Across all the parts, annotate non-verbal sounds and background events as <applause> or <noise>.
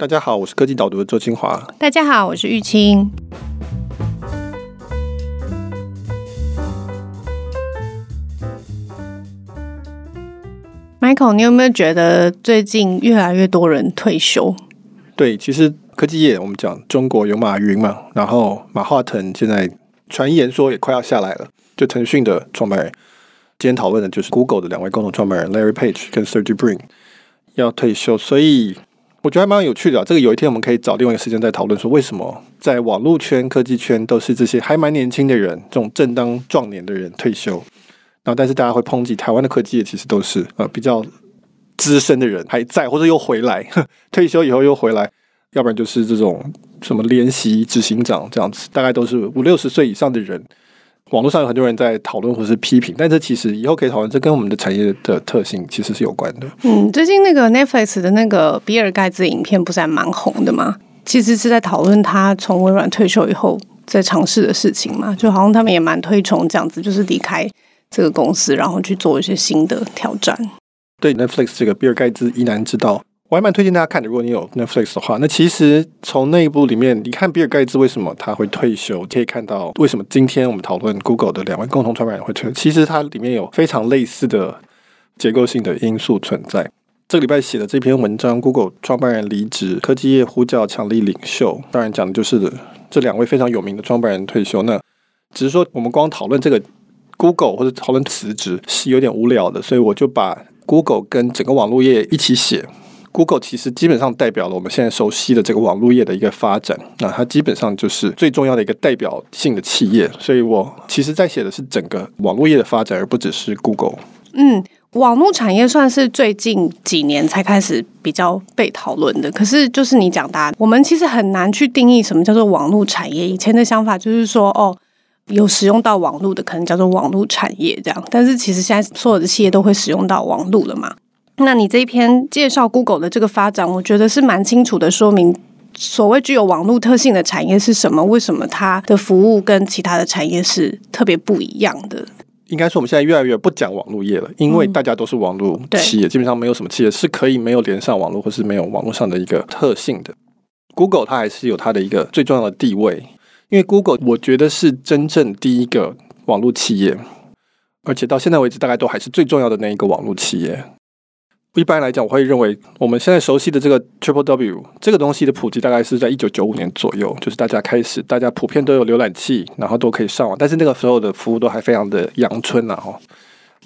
大家好，我是科技导读的周清华。大家好，我是玉清。Michael，你有没有觉得最近越来越多人退休？对，其实科技业我们讲中国有马云嘛，然后马化腾现在传言说也快要下来了，就腾讯的创办人。今天讨论的就是 Google 的两位共同创办人 Larry Page 跟 Sergey Brin 要退休，所以。我觉得还蛮有趣的，这个有一天我们可以找另外一个时间再讨论，说为什么在网络圈、科技圈都是这些还蛮年轻的人，这种正当壮年的人退休，然后但是大家会抨击台湾的科技业其实都是呃比较资深的人还在，或者又回来 <laughs> 退休以后又回来，要不然就是这种什么联席执行长这样子，大概都是五六十岁以上的人。网络上有很多人在讨论或是批评，但这其实以后可以讨论，这跟我们的产业的特性其实是有关的。嗯，最近那个 Netflix 的那个比尔盖茨影片不是还蛮红的吗？其实是在讨论他从微软退休以后在尝试的事情嘛，就好像他们也蛮推崇这样子，就是离开这个公司，然后去做一些新的挑战。对 Netflix 这个比尔盖茨疑难之道。我还蛮推荐大家看的。如果你有 Netflix 的话，那其实从内部里面，你看比尔盖茨为什么他会退休，可以看到为什么今天我们讨论 Google 的两位共同创办人会退。其实它里面有非常类似的结构性的因素存在。这个礼拜写的这篇文章，Google 创办人离职，科技业呼叫强力领袖，当然讲的就是这两位非常有名的创办人退休。那只是说我们光讨论这个 Google 或者讨论辞职是有点无聊的，所以我就把 Google 跟整个网络业一起写。Google 其实基本上代表了我们现在熟悉的这个网络业的一个发展，那它基本上就是最重要的一个代表性的企业。所以我其实在写的是整个网络业的发展，而不只是 Google。嗯，网络产业算是最近几年才开始比较被讨论的。可是就是你讲的，我们其实很难去定义什么叫做网络产业。以前的想法就是说，哦，有使用到网络的可能叫做网络产业这样。但是其实现在所有的企业都会使用到网络了嘛。那你这一篇介绍 Google 的这个发展，我觉得是蛮清楚的说明，所谓具有网络特性的产业是什么？为什么它的服务跟其他的产业是特别不一样的？应该说，我们现在越来越不讲网络业了，因为大家都是网络企业，基本上没有什么企业是可以没有连上网络或是没有网络上的一个特性的。Google 它还是有它的一个最重要的地位，因为 Google 我觉得是真正第一个网络企业，而且到现在为止，大概都还是最重要的那一个网络企业。一般来讲，我会认为我们现在熟悉的这个 Triple W 这个东西的普及大概是在一九九五年左右，就是大家开始，大家普遍都有浏览器，然后都可以上网。但是那个时候的服务都还非常的阳春呐，哈。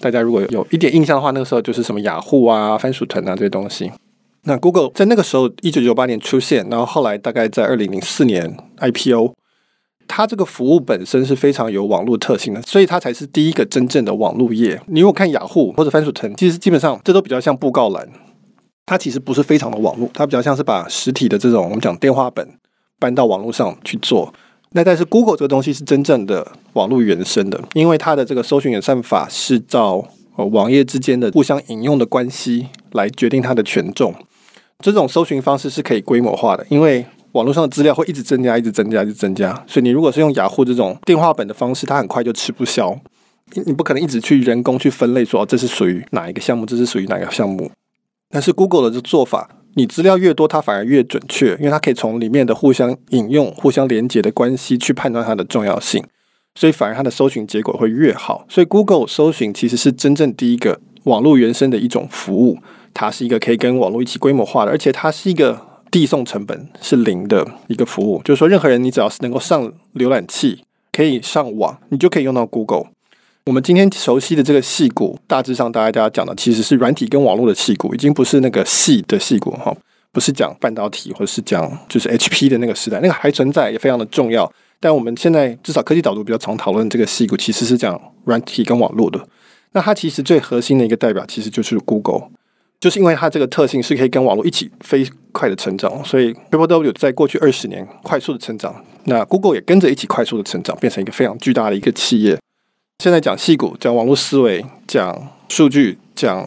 大家如果有一点印象的话，那个时候就是什么雅虎啊、番薯藤啊这些东西。那 Google 在那个时候一九九八年出现，然后后来大概在二零零四年 IPO。它这个服务本身是非常有网络特性的，所以它才是第一个真正的网络业。你如果看雅虎或者番薯藤，其实基本上这都比较像布告栏，它其实不是非常的网络，它比较像是把实体的这种我们讲电话本搬到网络上去做。那但是 Google 这个东西是真正的网络原生的，因为它的这个搜寻演算法是照呃网页之间的互相引用的关系来决定它的权重。这种搜寻方式是可以规模化的，因为网络上的资料会一直增加，一直增加，一直增加。所以你如果是用雅虎这种电话本的方式，它很快就吃不消。你不可能一直去人工去分类说，说这是属于哪一个项目，这是属于哪个项目。但是 Google 的这做法，你资料越多，它反而越准确，因为它可以从里面的互相引用、互相连接的关系去判断它的重要性，所以反而它的搜寻结果会越好。所以 Google 搜寻其实是真正第一个网络原生的一种服务，它是一个可以跟网络一起规模化的，而且它是一个。递送成本是零的一个服务，就是说，任何人你只要是能够上浏览器，可以上网，你就可以用到 Google。我们今天熟悉的这个细骨，大致上大家大家讲的其实是软体跟网络的细骨，已经不是那个细的细骨哈，不是讲半导体或者是讲就是 HP 的那个时代，那个还存在也非常的重要。但我们现在至少科技导读比较常讨论这个细骨，其实是讲软体跟网络的。那它其实最核心的一个代表，其实就是 Google。就是因为它这个特性是可以跟网络一起飞快的成长，所以 Triple W 在过去二十年快速的成长，那 Google 也跟着一起快速的成长，变成一个非常巨大的一个企业。现在讲矽谷，讲网络思维，讲数据，讲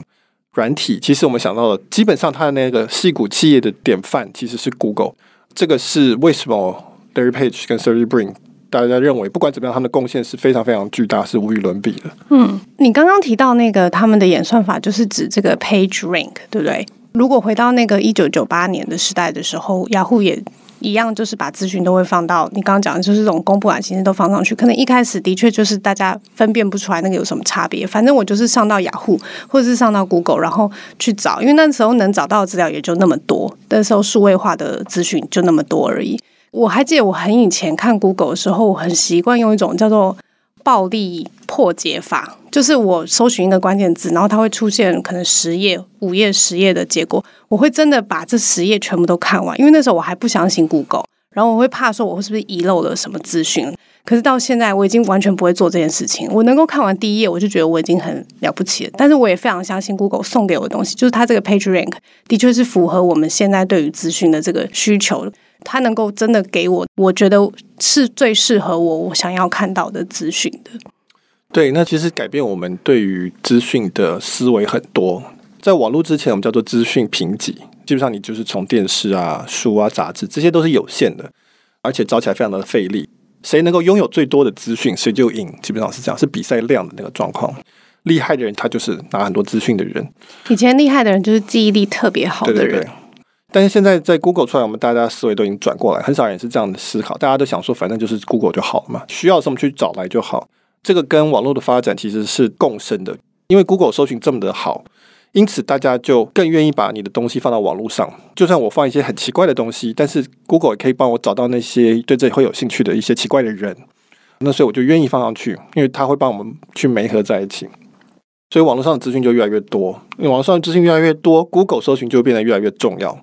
软体，其实我们想到的，基本上它的那个矽谷企业的典范其实是 Google。这个是为什么 Larry Page 跟 Sergey Brin。大家认为，不管怎么样，他们的贡献是非常非常巨大，是无与伦比的。嗯，你刚刚提到那个他们的演算法，就是指这个 Page Rank，对不对？如果回到那个一九九八年的时代的时候，雅虎也一样，就是把资讯都会放到你刚刚讲的，就是这种公布栏形式都放上去。可能一开始的确就是大家分辨不出来那个有什么差别。反正我就是上到雅虎或者是上到 Google，然后去找，因为那时候能找到的资料也就那么多，那时候数位化的资讯就那么多而已。我还记得我很以前看 Google 的时候，我很习惯用一种叫做暴力破解法，就是我搜寻一个关键字，然后它会出现可能十页、五页、十页的结果，我会真的把这十页全部都看完，因为那时候我还不相信 Google，然后我会怕说我是不是遗漏了什么资讯。可是到现在，我已经完全不会做这件事情。我能够看完第一页，我就觉得我已经很了不起了。但是我也非常相信 Google 送给我的东西，就是它这个 PageRank 的确是符合我们现在对于资讯的这个需求。它能够真的给我，我觉得是最适合我我想要看到的资讯的。对，那其实改变我们对于资讯的思维很多。在网络之前，我们叫做资讯评级，基本上你就是从电视啊、书啊、杂志，这些都是有限的，而且找起来非常的费力。谁能够拥有最多的资讯，谁就赢，基本上是这样，是比赛量的那个状况。厉害的人，他就是拿很多资讯的人。以前厉害的人就是记忆力特别好的人。对对对。但是现在在 Google 出来，我们大家思维都已经转过来，很少人是这样的思考。大家都想说，反正就是 Google 就好了嘛，需要什么去找来就好。这个跟网络的发展其实是共生的，因为 Google 搜寻这么的好，因此大家就更愿意把你的东西放到网络上。就算我放一些很奇怪的东西，但是 Google 也可以帮我找到那些对这里会有兴趣的一些奇怪的人。那所以我就愿意放上去，因为它会帮我们去媒合在一起。所以网络上的资讯就越来越多，因为网络上的资讯越来越多，Google 搜寻就变得越来越重要。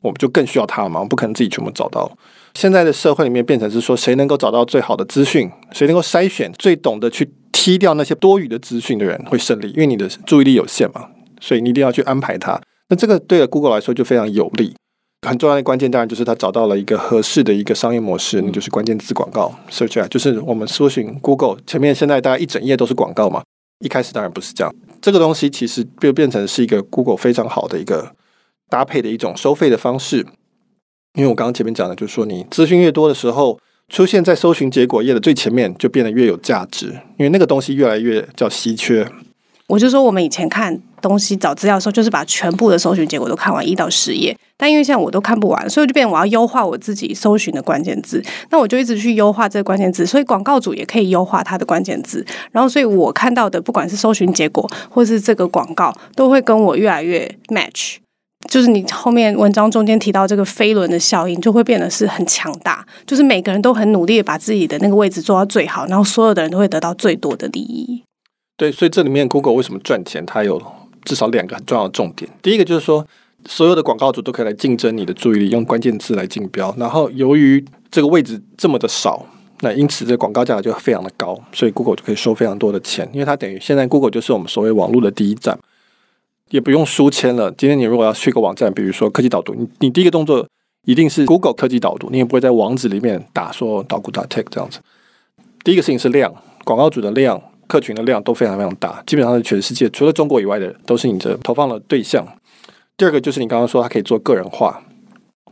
我们就更需要它了嘛，不可能自己全部找到。现在的社会里面变成是说，谁能够找到最好的资讯，谁能够筛选最懂得去踢掉那些多余的资讯的人会胜利，因为你的注意力有限嘛，所以你一定要去安排它。那这个对了 Google 来说就非常有利。很重要的关键当然就是它找到了一个合适的一个商业模式，那就是关键字广告。Search 就是我们搜寻 Google 前面现在大概一整页都是广告嘛，一开始当然不是这样。这个东西其实就变成是一个 Google 非常好的一个。搭配的一种收费的方式，因为我刚刚前面讲的，就是说你资讯越多的时候，出现在搜寻结果页的最前面，就变得越有价值，因为那个东西越来越叫稀缺。我就说，我们以前看东西找资料的时候，就是把全部的搜寻结果都看完一到十页，但因为现在我都看不完，所以就变我要优化我自己搜寻的关键字，那我就一直去优化这个关键字，所以广告主也可以优化它的关键字，然后所以我看到的不管是搜寻结果或是这个广告，都会跟我越来越 match。就是你后面文章中间提到这个飞轮的效应，就会变得是很强大。就是每个人都很努力把自己的那个位置做到最好，然后所有的人都会得到最多的利益。对，所以这里面 Google 为什么赚钱？它有至少两个很重要的重点。第一个就是说，所有的广告主都可以来竞争你的注意力，用关键字来竞标。然后由于这个位置这么的少，那因此这广告价格就非常的高，所以 Google 就可以收非常多的钱，因为它等于现在 Google 就是我们所谓网络的第一站。也不用书签了。今天你如果要去个网站，比如说科技导读，你你第一个动作一定是 Google 科技导读，你也不会在网址里面打说导读 .tech 这样子。第一个事情是量，广告主的量、客群的量都非常非常大，基本上是全世界除了中国以外的都是你的投放的对象。第二个就是你刚刚说它可以做个人化，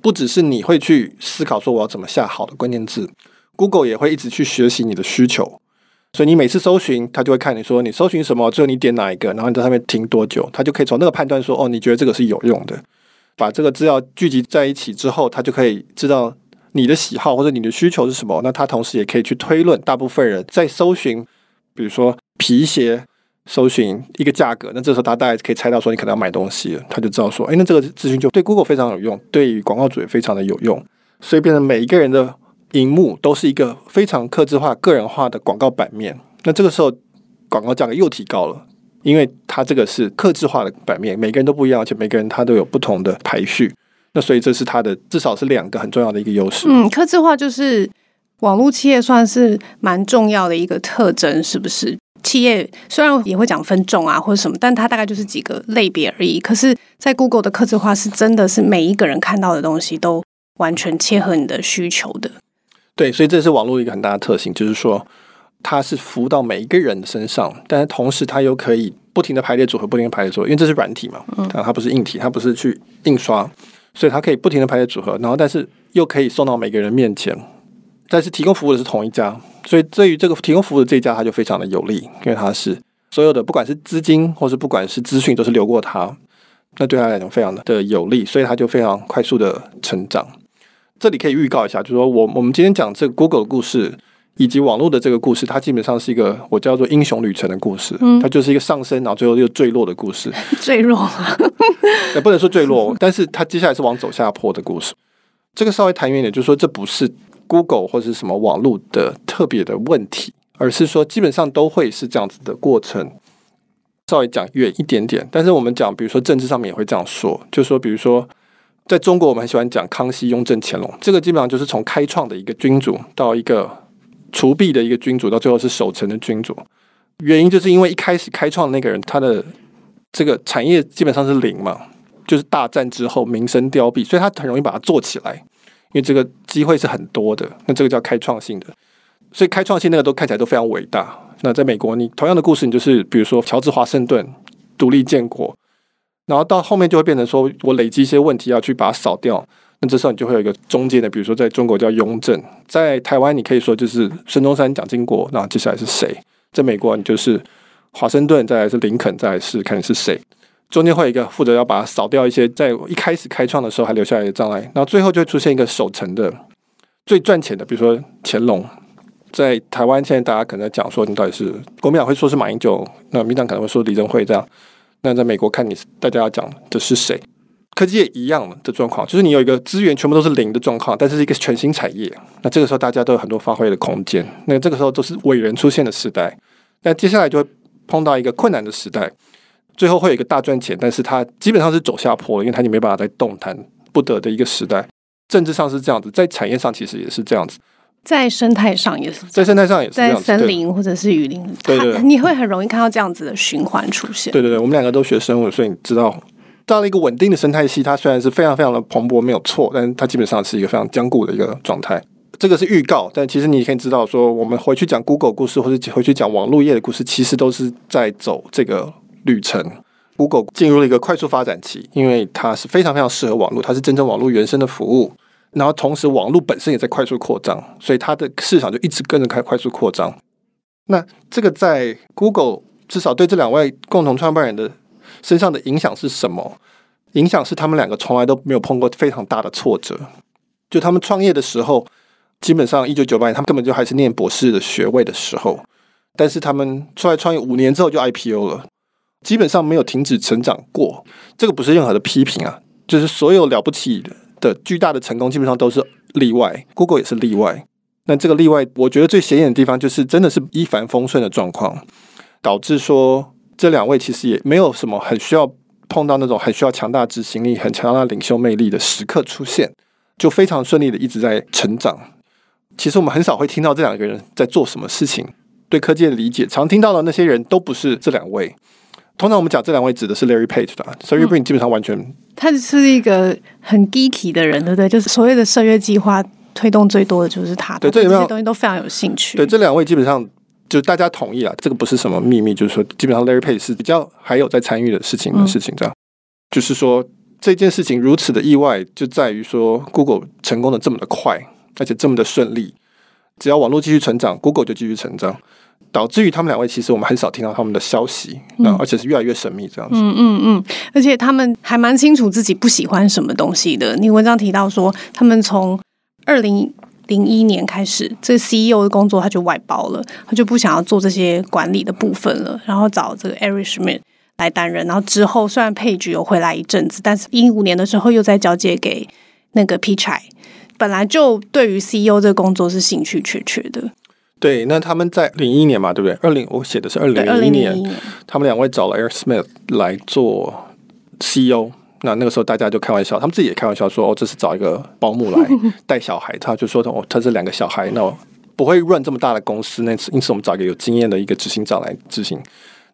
不只是你会去思考说我要怎么下好的关键字，Google 也会一直去学习你的需求。所以你每次搜寻，他就会看你说你搜寻什么，最后你点哪一个，然后你在上面停多久，他就可以从那个判断说，哦，你觉得这个是有用的。把这个资料聚集在一起之后，他就可以知道你的喜好或者你的需求是什么。那他同时也可以去推论，大部分人在搜寻，比如说皮鞋，搜寻一个价格，那这时候他大概可以猜到说你可能要买东西了，他就知道说，哎，那这个资讯就对 Google 非常有用，对于广告主也非常的有用，所以变成每一个人的。荧幕都是一个非常客制化、个人化的广告版面。那这个时候，广告价格又提高了，因为它这个是客制化的版面，每个人都不一样，而且每个人他都有不同的排序。那所以这是它的至少是两个很重要的一个优势。嗯，客制化就是网络企业算是蛮重要的一个特征，是不是？企业虽然也会讲分众啊或者什么，但它大概就是几个类别而已。可是，在 Google 的客制化是真的是每一个人看到的东西都完全切合你的需求的。对，所以这是网络一个很大的特性，就是说它是服务到每一个人的身上，但是同时它又可以不停的排列组合，不停的排列组合，因为这是软体嘛，但它不是硬体，它不是去印刷，所以它可以不停的排列组合，然后但是又可以送到每个人面前，但是提供服务的是同一家，所以对于这个提供服务的这一家，它就非常的有利，因为它是所有的不管是资金或是不管是资讯都是流过它，那对他来讲非常的有利，所以他就非常快速的成长。这里可以预告一下，就是说我我们今天讲这个 Google 的故事。以及网络的这个故事，它基本上是一个我叫做英雄旅程的故事。嗯，它就是一个上升，然后最后又坠落的故事。<laughs> 坠落也 <laughs> 不能说坠落，但是它接下来是往走下坡的故事。这个稍微谈远一点，就是说这不是 Google 或是什么网络的特别的问题，而是说基本上都会是这样子的过程。稍微讲远一点点，但是我们讲，比如说政治上面也会这样说，就说，比如说在中国，我们很喜欢讲康熙、雍正、乾隆，这个基本上就是从开创的一个君主到一个。除弊的一个君主，到最后是守成的君主，原因就是因为一开始开创的那个人，他的这个产业基本上是零嘛，就是大战之后民生凋敝，所以他很容易把它做起来，因为这个机会是很多的，那这个叫开创性的，所以开创性那个都看起来都非常伟大。那在美国，你同样的故事，你就是比如说乔治华盛顿独立建国，然后到后面就会变成说我累积一些问题要去把它扫掉。那这时候你就会有一个中间的，比如说在中国叫雍正，在台湾你可以说就是孙中山、蒋经国，那接下来是谁？在美国你就是华盛顿，再来是林肯，再来是看你是谁。中间会有一个负责要把它扫掉一些在一开始开创的时候还留下来的障碍，然后最后就会出现一个守城的最赚钱的，比如说乾隆。在台湾现在大家可能讲说你到底是国民党会说是马英九，那民党可能会说李登辉这样。那在美国看你大家要讲的是谁？科技也一样的状况，就是你有一个资源全部都是零的状况，但是是一个全新产业，那这个时候大家都有很多发挥的空间。那这个时候都是伟人出现的时代，那接下来就会碰到一个困难的时代，最后会有一个大赚钱，但是它基本上是走下坡了，因为它已经没办法再动弹不得的一个时代。政治上是这样子，在产业上其实也是这样子，在生态上也是，在生态上也是在森林或者是雨林，对，对对，你会很容易看到这样子的循环出现。对对对，我们两个都学生物，所以你知道。到了一个稳定的生态系，它虽然是非常非常的蓬勃，没有错，但是它基本上是一个非常坚固的一个状态。这个是预告，但其实你可以知道，说我们回去讲 Google 故事，或者回去讲网络业的故事，其实都是在走这个旅程。Google 进入了一个快速发展期，因为它是非常非常适合网络，它是真正网络原生的服务，然后同时网络本身也在快速扩张，所以它的市场就一直跟着开快速扩张。那这个在 Google 至少对这两位共同创办人的。身上的影响是什么？影响是他们两个从来都没有碰过非常大的挫折。就他们创业的时候，基本上一九九八年，他们根本就还是念博士的学位的时候。但是他们出来创业五年之后就 IPO 了，基本上没有停止成长过。这个不是任何的批评啊，就是所有了不起的巨大的成功，基本上都是例外。Google 也是例外。那这个例外，我觉得最显眼的地方就是真的是一帆风顺的状况，导致说。这两位其实也没有什么很需要碰到那种很需要强大执行力、很强大领袖魅力的时刻出现，就非常顺利的一直在成长。其实我们很少会听到这两个人在做什么事情，对科技的理解，常听到的那些人都不是这两位。通常我们讲这两位指的是 Larry Page 的，Sergey Brin 基本上完全、嗯、他是一个很 geeky 的人，对不对？就是所谓的社月计划推动最多的就是他，对这些东西都非常有兴趣。对这两位基本上。就大家同意了，这个不是什么秘密，就是说，基本上 Larry Page 是比较还有在参与的事情的事情，这样，就是说这件事情如此的意外，就在于说 Google 成功的这么的快，而且这么的顺利，只要网络继续成长，Google 就继续成长，导致于他们两位其实我们很少听到他们的消息，嗯，而且是越来越神秘这样子，嗯嗯嗯，而且他们还蛮清楚自己不喜欢什么东西的。你文章提到说，他们从二零。零一年开始，这个 CEO 的工作他就外包了，他就不想要做这些管理的部分了，然后找这个 Eric Schmidt 来担任。然后之后虽然 Page 有回来一阵子，但是一五年的时候又再交接给那个 Pichai。本来就对于 CEO 这个工作是兴趣缺缺的。对，那他们在零一年嘛，对不对？二零我写的是二零零一年，他们两位找了 Eric Schmidt 来做 CEO。那那个时候大家就开玩笑，他们自己也开玩笑说：“哦，这是找一个保姆来 <laughs> 带小孩。”他就说：“哦，他是两个小孩，那不会 run 这么大的公司。那次因此我们找一个有经验的一个执行长来执行。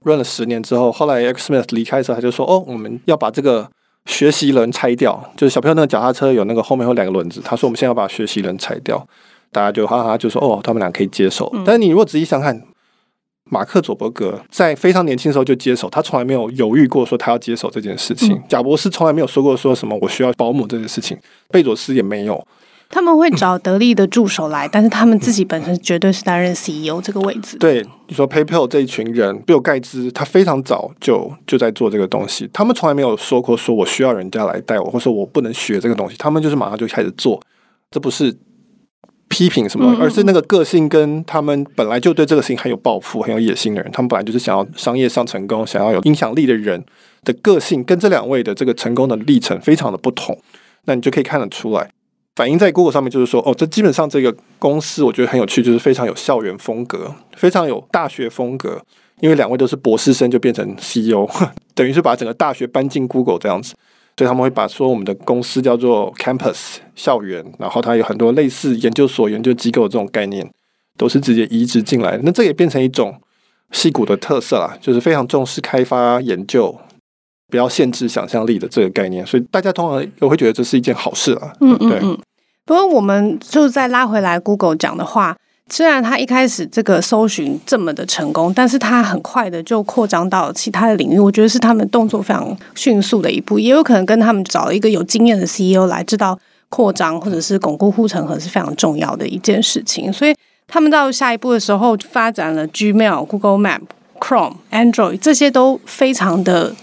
run 了十年之后，后来 Eric Schmidt 离开的时候，他就说：‘哦，我们要把这个学习轮拆掉，就是小朋友那个脚踏车有那个后面有两个轮子。’他说：‘我们现在要把学习轮拆掉。’大家就哈哈就说：‘哦，他们俩可以接受。’但是你如果仔细想看。”马克·佐伯格在非常年轻的时候就接手，他从来没有犹豫过说他要接手这件事情。贾博士从来没有说过说什么我需要保姆这件事情，贝佐斯也没有。他们会找得力的助手来，但是他们自己本身绝对是担任 CEO 这个位置。对，你说 PayPal 这一群人，比尔盖茨他非常早就就在做这个东西，他们从来没有说过说我需要人家来带我，或者说我不能学这个东西，他们就是马上就开始做，这不是批评什么，而是那个个性跟他们本来就对这个事情很有抱负、很有野心的人，他们本来就是想要商业上成功、想要有影响力的人的个性，跟这两位的这个成功的历程非常的不同，那你就可以看得出来。反映在 Google 上面，就是说，哦，这基本上这个公司我觉得很有趣，就是非常有校园风格，非常有大学风格。因为两位都是博士生，就变成 CEO，<laughs> 等于是把整个大学搬进 Google 这样子。所以他们会把说我们的公司叫做 Campus 校园，然后它有很多类似研究所、研究机构这种概念，都是直接移植进来。那这也变成一种矽谷的特色啦，就是非常重视开发研究。不要限制想象力的这个概念，所以大家通常都会觉得这是一件好事啊。嗯嗯嗯。不过我们就再拉回来，Google 讲的话，虽然它一开始这个搜寻这么的成功，但是它很快的就扩张到其他的领域。我觉得是他们动作非常迅速的一步，也有可能跟他们找了一个有经验的 CEO 来知道扩张或者是巩固护城河是非常重要的一件事情。所以他们到下一步的时候，发展了 Gmail、Google Map、Chrome、Android 这些都非常的。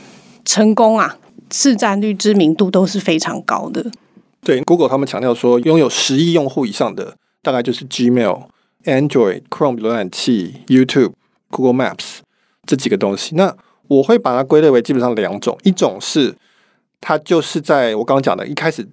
成功啊，市占率、知名度都是非常高的。对，Google 他们强调说，拥有十亿用户以上的，大概就是 Gmail、Android、Chrome 浏览器、YouTube、Google Maps 这几个东西。那我会把它归类为基本上两种，一种是它就是在我刚刚讲的，一开始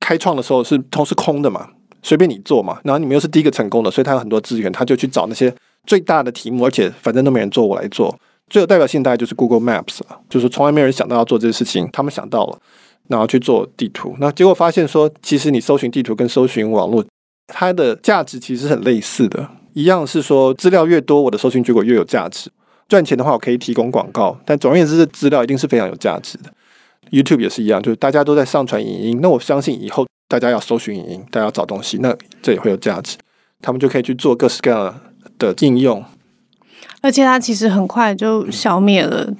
开创的时候是都是空的嘛，随便你做嘛，然后你们又是第一个成功的，所以它有很多资源，他就去找那些最大的题目，而且反正都没人做，我来做。最有代表性大概就是 Google Maps 了，就是从来没有人想到要做这些事情，他们想到了，然后去做地图，那结果发现说，其实你搜寻地图跟搜寻网络，它的价值其实很类似的，一样是说资料越多，我的搜寻结果越有价值。赚钱的话，我可以提供广告，但总而言之，这资料一定是非常有价值的。YouTube 也是一样，就是大家都在上传影音，那我相信以后大家要搜寻影音，大家要找东西，那这也会有价值，他们就可以去做各式各样的应用。而且它其实很快就消灭了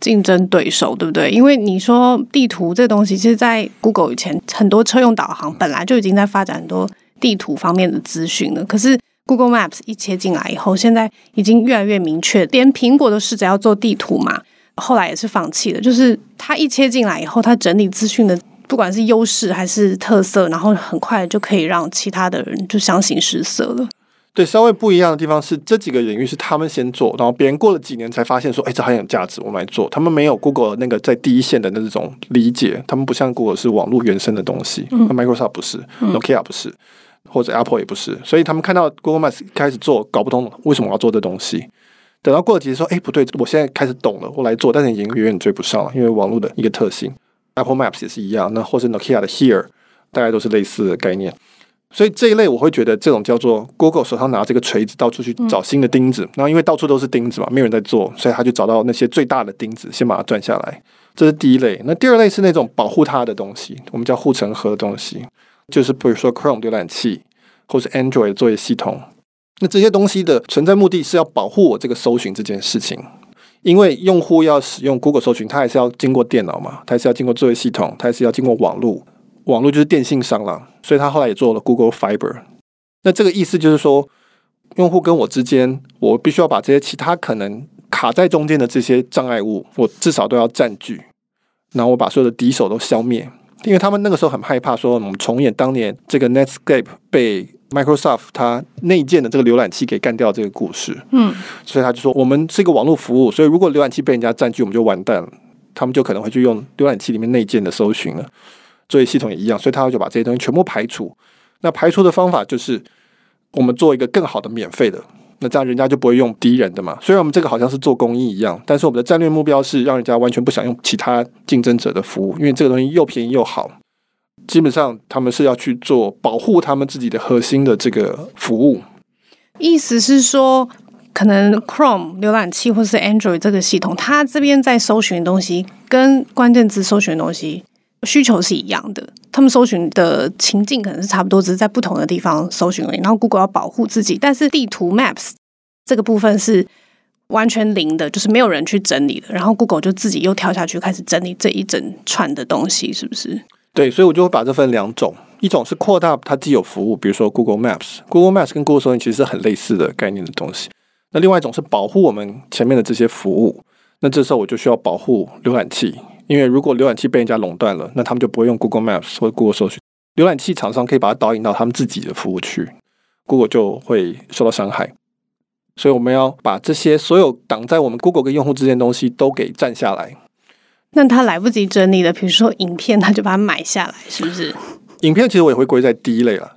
竞争对手，对不对？因为你说地图这东西，其实，在 Google 以前，很多车用导航本来就已经在发展很多地图方面的资讯了。可是 Google Maps 一切进来以后，现在已经越来越明确，连苹果都试着要做地图嘛，后来也是放弃了。就是它一切进来以后，它整理资讯的不管是优势还是特色，然后很快就可以让其他的人就相形失色了。对，稍微不一样的地方是，这几个领域是他们先做，然后别人过了几年才发现说，哎，这很有价值，我们来做。他们没有 Google 那个在第一线的那种理解，他们不像 Google 是网络原生的东西，嗯，Microsoft 不是，嗯，Nokia 不是，或者 Apple 也不是，所以他们看到 Google Maps 开始做，搞不通为什么我要做这东西。等到过了几年说，哎，不对，我现在开始懂了，我来做，但是已经远远追不上了，因为网络的一个特性。Apple Maps 也是一样，那或是 Nokia 的 Here，大概都是类似的概念。所以这一类我会觉得这种叫做 Google 手上拿这个锤子到处去找新的钉子，然后因为到处都是钉子嘛，没有人在做，所以他就找到那些最大的钉子，先把它转下来。这是第一类。那第二类是那种保护它的东西，我们叫护城河的东西，就是比如说 Chrome 浏览器或是 Android 作业系统。那这些东西的存在目的是要保护我这个搜寻这件事情，因为用户要使用 Google 搜寻，它还是要经过电脑嘛，它还是要经过作业系统，它还是要经过网络。网络就是电信商了，所以他后来也做了 Google Fiber。那这个意思就是说，用户跟我之间，我必须要把这些其他可能卡在中间的这些障碍物，我至少都要占据，然后我把所有的敌手都消灭。因为他们那个时候很害怕说，我们重演当年这个 Netscape 被 Microsoft 它内建的这个浏览器给干掉这个故事。嗯，所以他就说，我们是一个网络服务，所以如果浏览器被人家占据，我们就完蛋了。他们就可能会去用浏览器里面内建的搜寻了。作业系统也一样，所以他就把这些东西全部排除。那排除的方法就是，我们做一个更好的免费的，那这样人家就不会用敌人的嘛。虽然我们这个好像是做公益一样，但是我们的战略目标是让人家完全不想用其他竞争者的服务，因为这个东西又便宜又好。基本上他们是要去做保护他们自己的核心的这个服务。意思是说，可能 Chrome 浏览器或是 Android 这个系统，它这边在搜寻东西跟关键字搜寻东西。需求是一样的，他们搜寻的情境可能是差不多，只是在不同的地方搜寻而已。然后 Google 要保护自己，但是地图 Maps 这个部分是完全零的，就是没有人去整理的。然后 Google 就自己又跳下去开始整理这一整串的东西，是不是？对，所以我就会把这分两种，一种是扩大它既有服务，比如说 Google Maps，Google Maps 跟 Google 搜寻其实是很类似的概念的东西。那另外一种是保护我们前面的这些服务，那这时候我就需要保护浏览器，因为如果浏览器被人家垄断了，那他们就不会用 Google Maps 或 Google 搜寻。浏览器厂商可以把它导引到他们自己的服务区，Google 就会受到伤害。所以我们要把这些所有挡在我们 Google 跟用户之间的东西都给占下来。那他来不及整理的，比如说影片，他就把它买下来，是不是？影片其实我也会归在第一类了。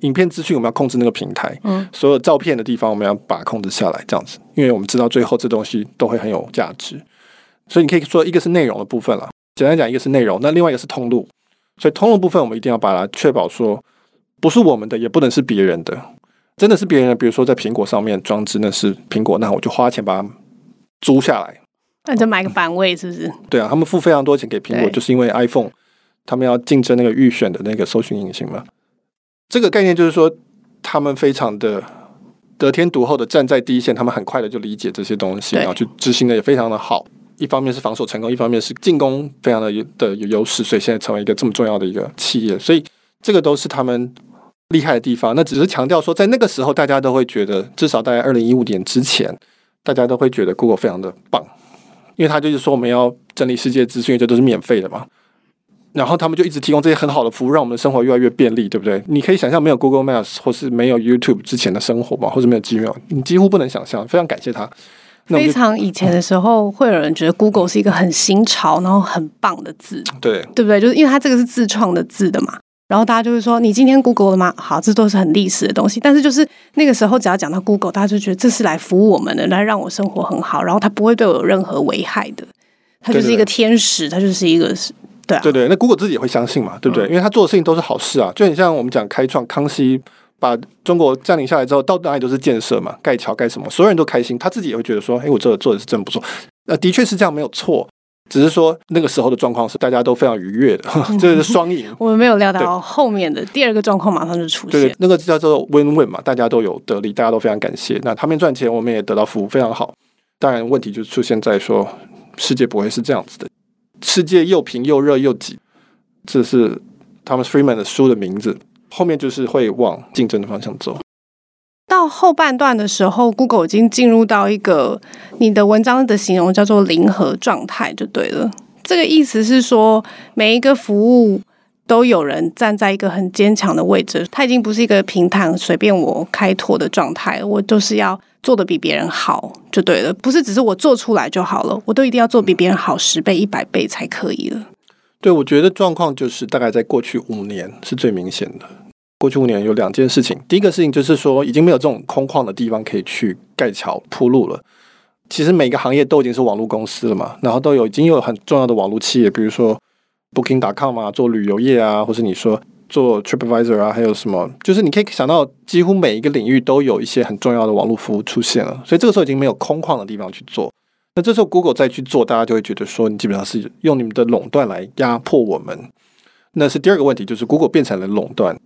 影片资讯我们要控制那个平台，嗯，所有照片的地方我们要把它控制下来，这样子，因为我们知道最后这东西都会很有价值。所以你可以说一个是内容的部分了，简单讲一个是内容，那另外一个是通路。所以通路部分我们一定要把它确保说不是我们的，也不能是别人的。真的是别人的，比如说在苹果上面装置，那是苹果，那我就花钱把它租下来。那就买个版位，是不是？对啊，他们付非常多钱给苹果，就是因为 iPhone，他们要竞争那个预选的那个搜寻引擎嘛。这个概念就是说，他们非常的得天独厚的站在第一线，他们很快的就理解这些东西，然后去执行的也非常的好。一方面是防守成功，一方面是进攻非常的有的有优势，所以现在成为一个这么重要的一个企业。所以这个都是他们厉害的地方。那只是强调说，在那个时候，大家都会觉得，至少大概二零一五年之前，大家都会觉得 Google 非常的棒。因为他就是说我们要整理世界资讯，这都是免费的嘛。然后他们就一直提供这些很好的服务，让我们的生活越来越便利，对不对？你可以想象没有 Google Maps 或是没有 YouTube 之前的生活吗？或者没有 Gmail，你几乎不能想象。非常感谢他。非常以前的时候，会有人觉得 Google 是一个很新潮，然后很棒的字，对对不对？就是因为它这个是自创的字的嘛。然后大家就会说：“你今天 Google 了吗？”好，这都是很历史的东西。但是就是那个时候，只要讲到 Google，大家就觉得这是来服务我们的，来让我生活很好。然后它不会对我有任何危害的，它就是一个天使，它就是一个对啊，对对。那 Google 自己也会相信嘛，对不对？嗯、因为他做的事情都是好事啊。就很像我们讲开创，康熙把中国占领下来之后，到哪里都是建设嘛，盖桥盖什么，所有人都开心。他自己也会觉得说：“哎，我这做的是真不错。”呃，的确是这样，没有错。只是说那个时候的状况是大家都非常愉悦的，<laughs> 这是双赢。<laughs> 我们没有料到后面的第二个状况马上就出现。对，那个叫做 win-win 嘛，大家都有得利，大家都非常感谢。那他们赚钱，我们也得到服务，非常好。当然，问题就出现在说世界不会是这样子的，世界又平又热又挤，这是 Thomas Friedman 的书的名字。后面就是会往竞争的方向走。到后半段的时候，Google 已经进入到一个你的文章的形容叫做零和状态，就对了。这个意思是说，每一个服务都有人站在一个很坚强的位置，它已经不是一个平坦随便我开拓的状态，我都是要做得比别人好，就对了。不是只是我做出来就好了，我都一定要做比别人好十倍、一百倍才可以了。对，我觉得状况就是大概在过去五年是最明显的。过去五年有两件事情，第一个事情就是说，已经没有这种空旷的地方可以去盖桥铺路了。其实每个行业都已经是网络公司了嘛，然后都有已经有很重要的网络企业，比如说 Booking.com 啊，做旅游业啊，或是你说做 TripAdvisor 啊，还有什么，就是你可以想到几乎每一个领域都有一些很重要的网络服务出现了。所以这个时候已经没有空旷的地方去做。那这时候 Google 再去做，大家就会觉得说，你基本上是用你们的垄断来压迫我们。那是第二个问题，就是 Google 变成了垄断。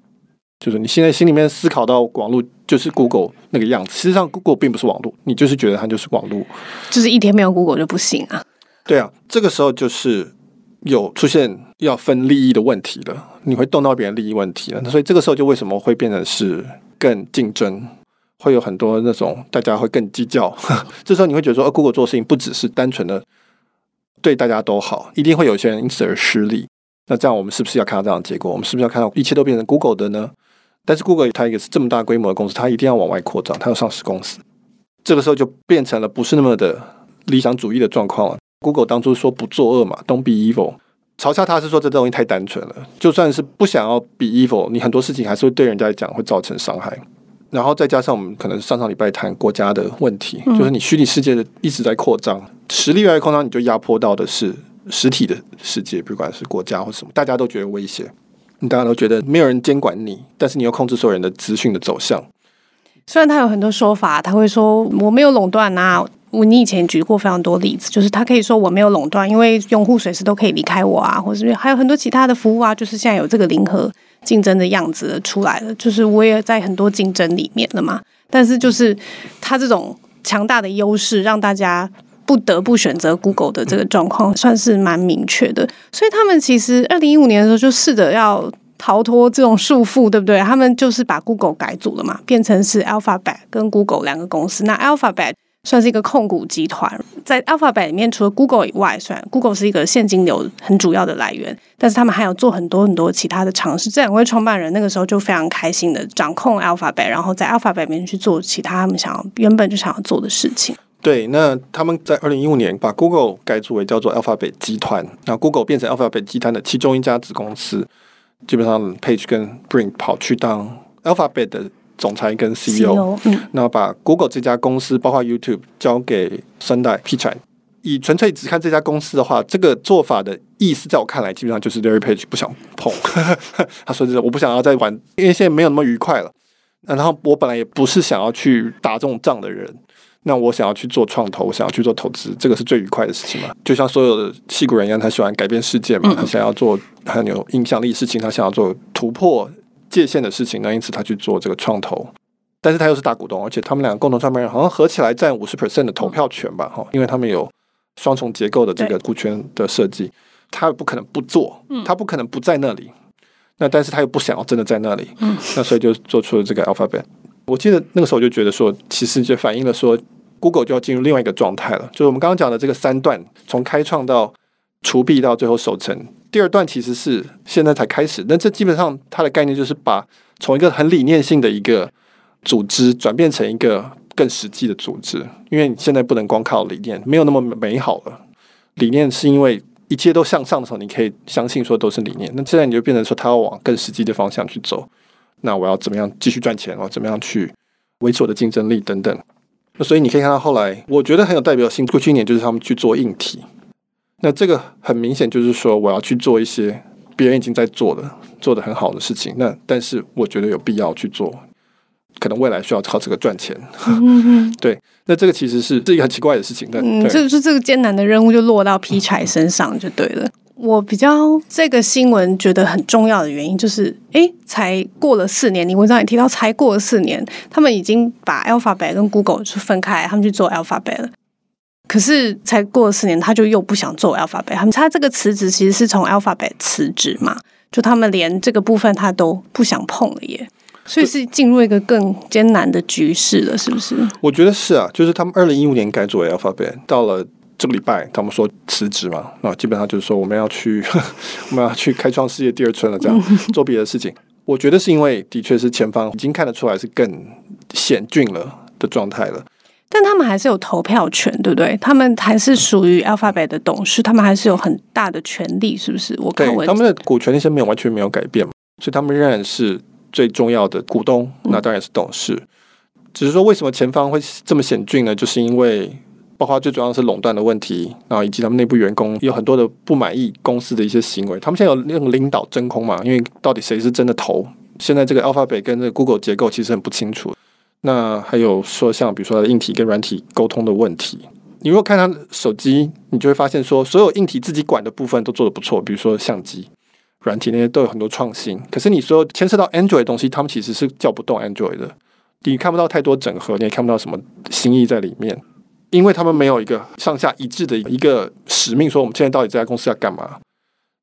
就是你现在心里面思考到网络就是 Google 那个样子，实际上 Google 并不是网络，你就是觉得它就是网络，就是一天没有 Google 就不行啊。对啊，这个时候就是有出现要分利益的问题了，你会动到别人利益问题了。所以这个时候就为什么会变成是更竞争，会有很多那种大家会更计较。<laughs> 这时候你会觉得说，呃，Google 做事情不只是单纯的对大家都好，一定会有些人因此而失利。那这样我们是不是要看到这样的结果？我们是不是要看到一切都变成 Google 的呢？但是 Google 它一个是这么大规模的公司，它一定要往外扩张，它要上市公司，这个时候就变成了不是那么的理想主义的状况了。Google 当初说不作恶嘛，Don't be evil，嘲笑他是说这东西太单纯了，就算是不想要 be evil，你很多事情还是会对人家来讲会造成伤害。然后再加上我们可能上上礼拜谈国家的问题，就是你虚拟世界的一直在扩张，实力越来越扩张，你就压迫到的是实体的世界，不管是国家或什么，大家都觉得威胁。大家都觉得没有人监管你，但是你又控制所有人的资讯的走向。虽然他有很多说法，他会说我没有垄断啊。我你以前举过非常多例子，就是他可以说我没有垄断，因为用户随时都可以离开我啊，或者是还有很多其他的服务啊，就是现在有这个零和竞争的样子出来了，就是我也在很多竞争里面了嘛。但是就是他这种强大的优势，让大家不得不选择 Google 的这个状况，算是蛮明确的。所以他们其实二零一五年的时候就试着要逃脱这种束缚，对不对？他们就是把 Google 改组了嘛，变成是 Alphabet 跟 Google 两个公司。那 Alphabet 算是一个控股集团，在 Alphabet 里面，除了 Google 以外，虽然 Google 是一个现金流很主要的来源，但是他们还有做很多很多其他的尝试。这两位创办人那个时候就非常开心的掌控 Alphabet，然后在 Alphabet 里面去做其他他们想要原本就想要做的事情。对，那他们在二零一五年把 Google 改组为叫做 Alphabet 集团，那 Google 变成 Alphabet 集团的其中一家子公司。基本上，Page 跟 Brin 跑去当 Alphabet 的总裁跟 CEO，那把 Google 这家公司，包括 YouTube 交给三代 Pichai。以纯粹只看这家公司的话，这个做法的意思，在我看来，基本上就是 Larry Page 不想碰。<laughs> 他说：“这我不想要再玩，因为现在没有那么愉快了。然后我本来也不是想要去打这种仗的人。”那我想要去做创投，我想要去做投资，这个是最愉快的事情嘛？就像所有的戏骨人一样，他喜欢改变世界嘛，他想要做很有影响力的事情，他想要做突破界限的事情，那因此他去做这个创投。但是他又是大股东，而且他们两个共同创办人好像合起来占五十 percent 的投票权吧？哈，因为他们有双重结构的这个股权的设计，他又不可能不做，他不可能不在那里。那但是他又不想要真的在那里，那所以就做出了这个 Alphabet。我记得那个时候我就觉得说，其实就反映了说。Google 就要进入另外一个状态了，就是我们刚刚讲的这个三段，从开创到储币到最后守成。第二段其实是现在才开始，那这基本上它的概念就是把从一个很理念性的一个组织转变成一个更实际的组织，因为你现在不能光靠理念，没有那么美好了。理念是因为一切都向上的时候，你可以相信说都是理念。那现在你就变成说，它要往更实际的方向去走。那我要怎么样继续赚钱？我怎么样去维持我的竞争力等等。那所以你可以看到后来，我觉得很有代表性。过去一年就是他们去做硬体，那这个很明显就是说，我要去做一些别人已经在做的、做的很好的事情。那但是我觉得有必要去做，可能未来需要靠这个赚钱。<laughs> 对。那这个其实是是一个很奇怪的事情。但嗯，就是这个艰难的任务就落到 Pichai 身上就对了。我比较这个新闻觉得很重要的原因就是，哎，才过了四年，你文章也提到，才过了四年，他们已经把 Alphabet 跟 Google 是分开，他们去做 Alphabet 了。可是才过了四年，他就又不想做 Alphabet，他们他这个辞职其实是从 Alphabet 辞职嘛，就他们连这个部分他都不想碰了耶，所以是进入一个更艰难的局势了，是不是？我觉得是啊，就是他们二零一五年改做 Alphabet，到了。这个礼拜，他们说辞职嘛，那基本上就是说我们要去，<laughs> 我们要去开创世界第二春了，这样 <laughs> 做别的事情。我觉得是因为的确是前方已经看得出来是更险峻了的状态了。但他们还是有投票权，对不对？他们还是属于 Alphabet 的董事，他们还是有很大的权利，是不是？我看对他们的股权那些没有完全没有改变，所以他们仍然是最重要的股东，那当然是董事。嗯、只是说为什么前方会这么险峻呢？就是因为。包括最主要是垄断的问题，然后以及他们内部员工有很多的不满意公司的一些行为。他们现在有那种领导真空嘛？因为到底谁是真的头？现在这个 Alphabet 跟这个 Google 结构其实很不清楚。那还有说像比如说硬体跟软体沟通的问题。你如果看他手机，你就会发现说，所有硬体自己管的部分都做得不错，比如说相机、软体那些都有很多创新。可是你说牵涉到 Android 的东西，他们其实是叫不动 Android 的。你看不到太多整合，你也看不到什么新意在里面。因为他们没有一个上下一致的一个使命，说我们现在到底这家公司要干嘛？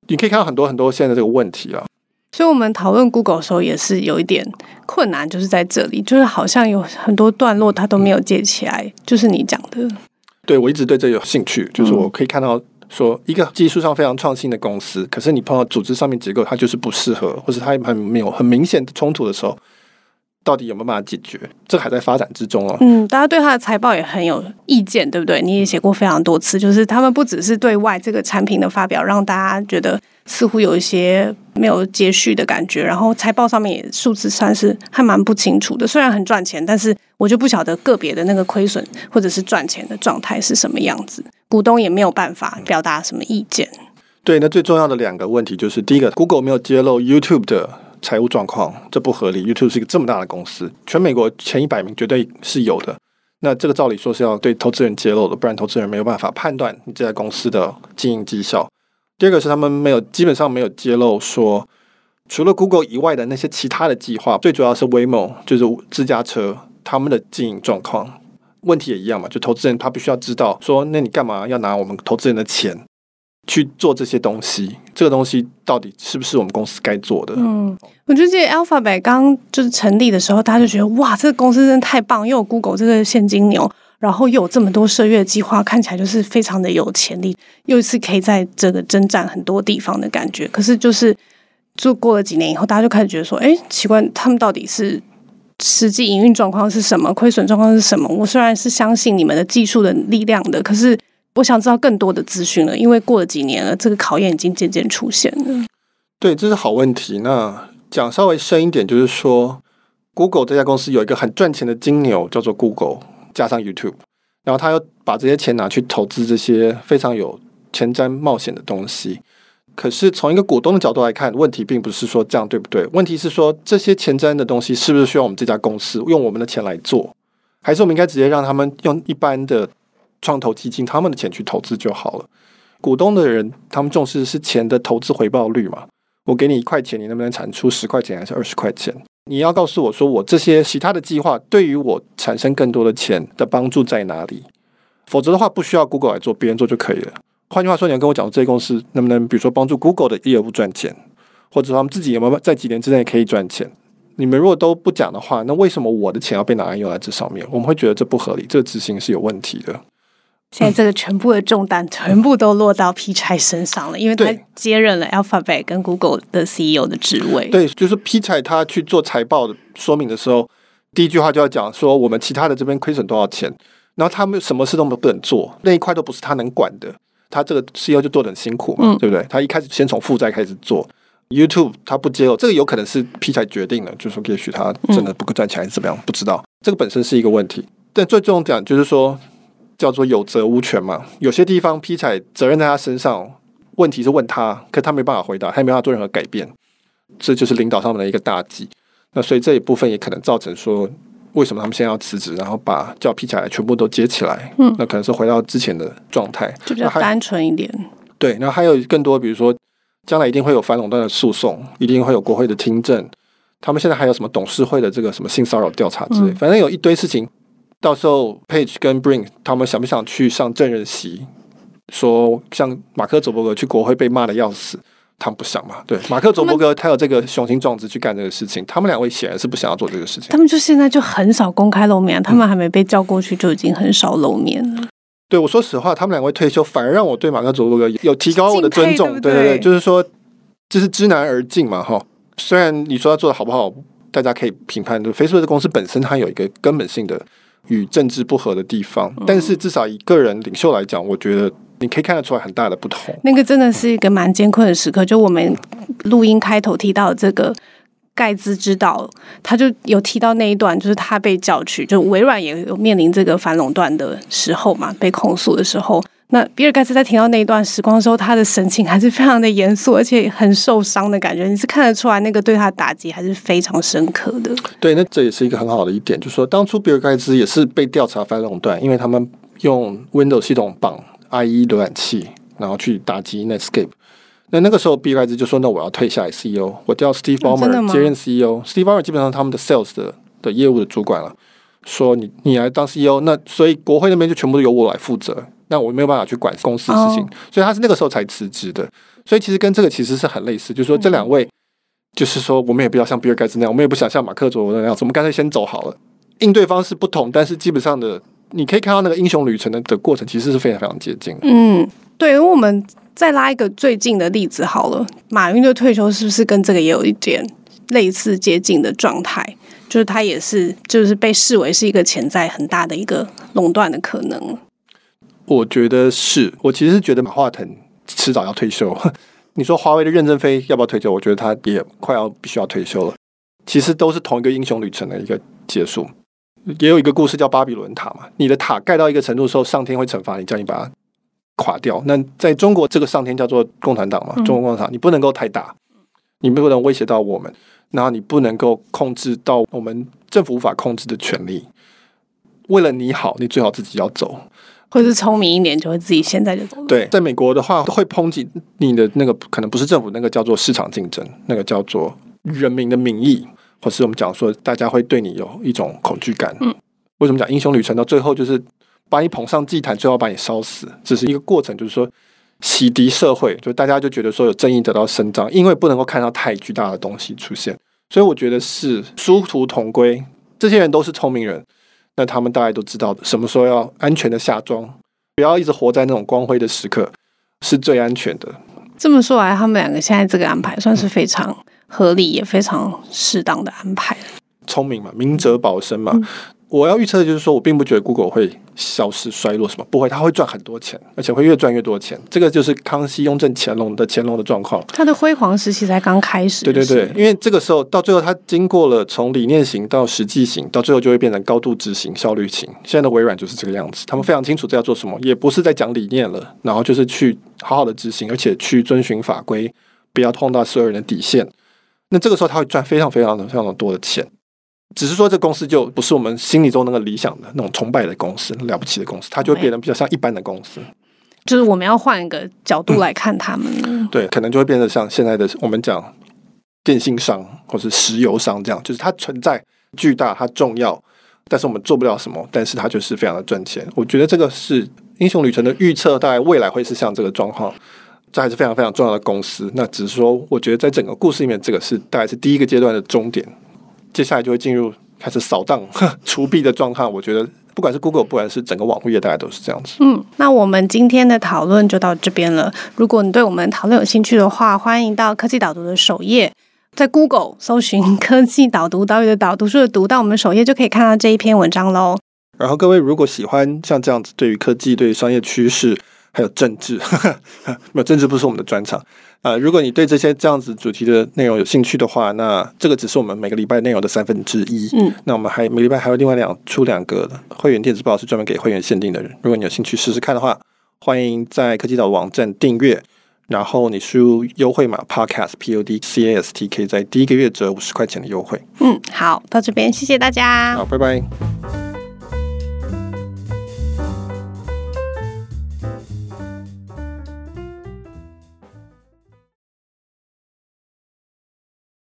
你可以看到很多很多现在这个问题啊。所以，我们讨论 Google 的时候也是有一点困难，就是在这里，就是好像有很多段落它都没有接起来。嗯、就是你讲的，对，我一直对这有兴趣，就是我可以看到说一个技术上非常创新的公司，可是你碰到组织上面结构，它就是不适合，或者它很没有很明显的冲突的时候。到底有没有办法解决？这还在发展之中哦。嗯，大家对他的财报也很有意见，对不对？你也写过非常多次，就是他们不只是对外这个产品的发表，让大家觉得似乎有一些没有接续的感觉，然后财报上面也数字算是还蛮不清楚的。虽然很赚钱，但是我就不晓得个别的那个亏损或者是赚钱的状态是什么样子，股东也没有办法表达什么意见。对，那最重要的两个问题就是，第一个，Google 没有揭露 YouTube 的。财务状况，这不合理。YouTube 是一个这么大的公司，全美国前一百名绝对是有的。那这个照理说是要对投资人揭露的，不然投资人没有办法判断你这家公司的经营绩效。第二个是他们没有，基本上没有揭露说，除了 Google 以外的那些其他的计划，最主要是 Waymo 就是自驾车，他们的经营状况。问题也一样嘛，就投资人他必须要知道说，那你干嘛要拿我们投资人的钱去做这些东西？这个东西到底是不是我们公司该做的？嗯，我就记得 Alphabet 刚就是成立的时候，大家就觉得哇，这个公司真的太棒，又有 Google 这个现金牛，然后又有这么多涉月计划，看起来就是非常的有潜力，又一次可以在这个征战很多地方的感觉。可是就是就过了几年以后，大家就开始觉得说，哎，奇怪，他们到底是？实际营运状况是什么？亏损状况是什么？我虽然是相信你们的技术的力量的，可是我想知道更多的资讯了。因为过了几年了，这个考验已经渐渐出现了。对，这是好问题。那讲稍微深一点，就是说，Google 这家公司有一个很赚钱的金牛，叫做 Google 加上 YouTube，然后他又把这些钱拿去投资这些非常有前瞻冒险的东西。可是从一个股东的角度来看，问题并不是说这样对不对？问题是说这些前瞻的东西是不是需要我们这家公司用我们的钱来做，还是我们应该直接让他们用一般的创投基金他们的钱去投资就好了？股东的人他们重视的是钱的投资回报率嘛？我给你一块钱，你能不能产出十块钱还是二十块钱？你要告诉我说我这些其他的计划对于我产生更多的钱的帮助在哪里？否则的话，不需要 Google 来做，别人做就可以了。换句话说，你要跟我讲，这些公司能不能，比如说帮助 Google 的业务赚钱，或者他们自己有没有在几年之内可以赚钱？你们如果都不讲的话，那为什么我的钱要被拿来用在这上面？我们会觉得这不合理，这个执行是有问题的。现在这个全部的重担全部都落到 Pichai 身上了，因为他接任了 Alphabet 跟 Google 的 CEO 的职位。对，就是 Pichai 他去做财报的说明的时候，第一句话就要讲说我们其他的这边亏损多少钱，然后他们什么事都不能做，那一块都不是他能管的。他这个 CEO 就做的很辛苦嘛，嗯、对不对？他一开始先从负债开始做 YouTube，他不接受，这个有可能是 P 才决定了，就是说也许他真的不够赚钱还是怎么样，不知道。这个本身是一个问题，但最重要讲就是说叫做有责无权嘛。有些地方批采责任在他身上，问题是问他，可他没办法回答，他也没办法做任何改变，这就是领导上面的一个大忌。那所以这一部分也可能造成说。为什么他们现在要辞职，然后把叫 Pichai 全部都接起来？嗯，那可能是回到之前的状态，就比较单纯一点。对，然后还有更多，比如说将来一定会有反垄断的诉讼，一定会有国会的听证。他们现在还有什么董事会的这个什么性骚扰调查之类，嗯、反正有一堆事情。到时候 Page 跟 Brink 他们想不想去上证人席？说像马克·佐伯格去国会被骂的要死。他们不想嘛？对，马克·佐伯格他有这个雄心壮志去干这个事情。他们两位显然是不想要做这个事情。他们就现在就很少公开露面，嗯、他们还没被叫过去就已经很少露面了。对，我说实话，他们两位退休反而让我对马克·佐伯格有提高我的尊重。对，对对对，就是说这是知难而进嘛，哈。虽然你说他做的好不好，大家可以评判。就 Facebook 的公司本身它有一个根本性的与政治不合的地方，嗯、但是至少以个人领袖来讲，我觉得。你可以看得出来很大的不同。那个真的是一个蛮艰困的时刻。就我们录音开头提到的这个盖茨之道，他就有提到那一段，就是他被叫去，就微软也有面临这个反垄断的时候嘛，被控诉的时候。那比尔盖茨在听到那一段时光的时候，他的神情还是非常的严肃，而且很受伤的感觉。你是看得出来，那个对他的打击还是非常深刻的。对，那这也是一个很好的一点，就是说当初比尔盖茨也是被调查反垄断，因为他们用 Windows 系统绑。IE 浏览器，然后去打击 Netscape。那那个时候，比尔盖茨就说：“那我要退下来，CEO，我叫 Steve Ballmer 接任 CEO。Steve Ballmer 基本上他们的 Sales 的的业务的主管了，说你你来当 CEO，那所以国会那边就全部都由我来负责。那我没有办法去管公司的事情，所以他是那个时候才辞职的。所以其实跟这个其实是很类似，就是说这两位，就是说我们也不要像比尔盖茨那样，我们也不想像马克佐伯格那样，我们干脆先走好了。应对方式不同，但是基本上的。”你可以看到那个英雄旅程的的过程，其实是非常非常接近的。嗯，对。我们再拉一个最近的例子好了，马云的退休是不是跟这个也有一点类似接近的状态？就是他也是，就是被视为是一个潜在很大的一个垄断的可能。我觉得是，我其实是觉得马化腾迟早要退休。<laughs> 你说华为的任正非要不要退休？我觉得他也快要必须要退休了。其实都是同一个英雄旅程的一个结束。也有一个故事叫巴比伦塔嘛，你的塔盖到一个程度的时候，上天会惩罚你，叫你把它垮掉。那在中国，这个上天叫做共产党嘛，中国共产党，你不能够太大，你不能威胁到我们，然后你不能够控制到我们政府无法控制的权利。为了你好，你最好自己要走，或是聪明一点，就会自己现在就走。对，在美国的话，会抨击你的那个可能不是政府，那个叫做市场竞争，那个叫做人民的民意。或是我们讲说，大家会对你有一种恐惧感。嗯，为什么讲英雄旅程到最后就是把你捧上祭坛，最后把你烧死，只是一个过程，就是说洗涤社会，就大家就觉得说有正义得到伸张，因为不能够看到太巨大的东西出现，所以我觉得是殊途同归。这些人都是聪明人，那他们大概都知道什么时候要安全的下装，不要一直活在那种光辉的时刻，是最安全的。这么说来，他们两个现在这个安排算是非常合理，也非常适当的安排。聪明嘛，明哲保身嘛。嗯我要预测的就是说，我并不觉得 Google 会消失、衰落什么，不会，它会赚很多钱，而且会越赚越多钱。这个就是康熙、雍正、乾隆的乾隆的状况。它的辉煌时期才刚开始。对对对，因为这个时候到最后，它经过了从理念型到实际型，到最后就会变成高度执行、效率型。现在的微软就是这个样子，他们非常清楚这要做什么，也不是在讲理念了，然后就是去好好的执行，而且去遵循法规，不要碰到所有人的底线。那这个时候，他会赚非常非常的非常的多的钱。只是说，这公司就不是我们心里中那个理想的那种崇拜的公司，了不起的公司，它就会变得比较像一般的公司。就是我们要换一个角度来看他们，嗯，对，可能就会变得像现在的我们讲电信商或是石油商这样，就是它存在巨大，它重要，但是我们做不了什么，但是它就是非常的赚钱。我觉得这个是英雄旅程的预测，大概未来会是像这个状况，这还是非常非常重要的公司。那只是说，我觉得在整个故事里面，这个是大概是第一个阶段的终点。接下来就会进入开始扫荡、<laughs> 除弊的状况。我觉得不管是 Google，不管是整个网络业，大概都是这样子。嗯，那我们今天的讨论就到这边了。如果你对我们讨论有兴趣的话，欢迎到科技导读的首页，在 Google 搜寻“科技导读”，岛屿的导，读书的读，到我们首页就可以看到这一篇文章喽。然后各位如果喜欢像这样子，对于科技、对于商业趋势，还有政治，<laughs> 没有政治不是我们的专长。啊、呃，如果你对这些这样子主题的内容有兴趣的话，那这个只是我们每个礼拜内容的三分之一。嗯，那我们还每礼拜还有另外两出两个会员电子报，是专门给会员限定的人。如果你有兴趣试试看的话，欢迎在科技岛网站订阅，然后你输入优惠码 podcast p o d c a s t，可以在第一个月折五十块钱的优惠。嗯，好，到这边谢谢大家。好，拜拜。